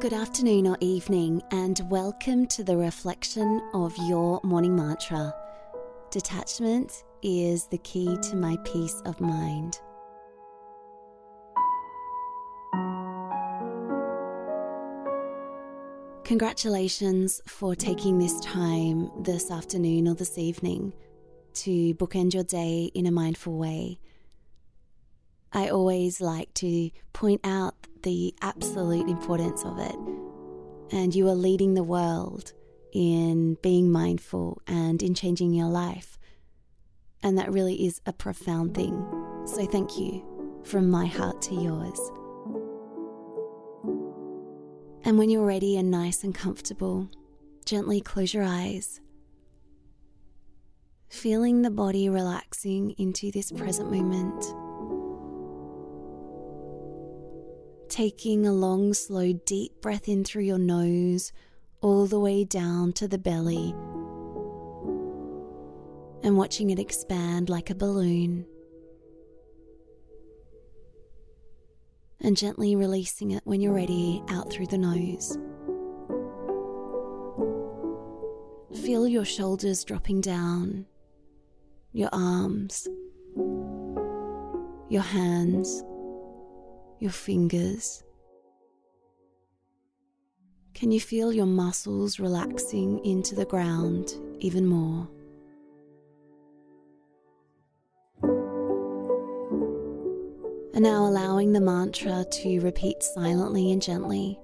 Good afternoon or evening, and welcome to the reflection of your morning mantra. Detachment is the key to my peace of mind. Congratulations for taking this time this afternoon or this evening to bookend your day in a mindful way. I always like to point out the absolute importance of it. And you are leading the world in being mindful and in changing your life. And that really is a profound thing. So thank you from my heart to yours. And when you're ready and nice and comfortable, gently close your eyes. Feeling the body relaxing into this present moment. Taking a long, slow, deep breath in through your nose, all the way down to the belly, and watching it expand like a balloon. And gently releasing it when you're ready out through the nose. Feel your shoulders dropping down, your arms, your hands your fingers? Can you feel your muscles relaxing into the ground even more? And now allowing the mantra to repeat silently and gently.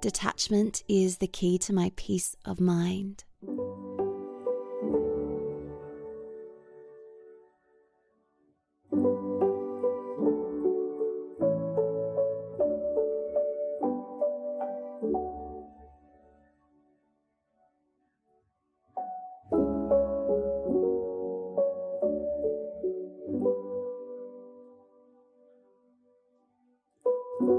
Detachment is the key to my peace of mind. Were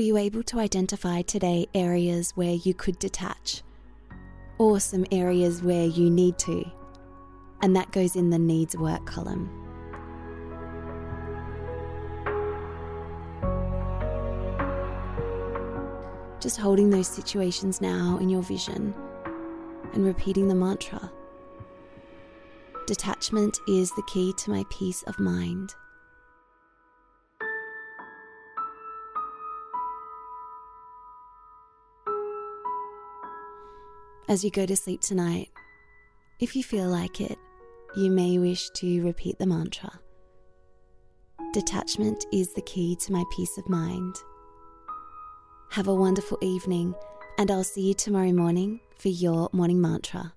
you able to identify today areas where you could detach? Or some areas where you need to? And that goes in the needs work column. Just holding those situations now in your vision and repeating the mantra. Detachment is the key to my peace of mind. As you go to sleep tonight, if you feel like it, you may wish to repeat the mantra. Detachment is the key to my peace of mind. Have a wonderful evening, and I'll see you tomorrow morning for your morning mantra.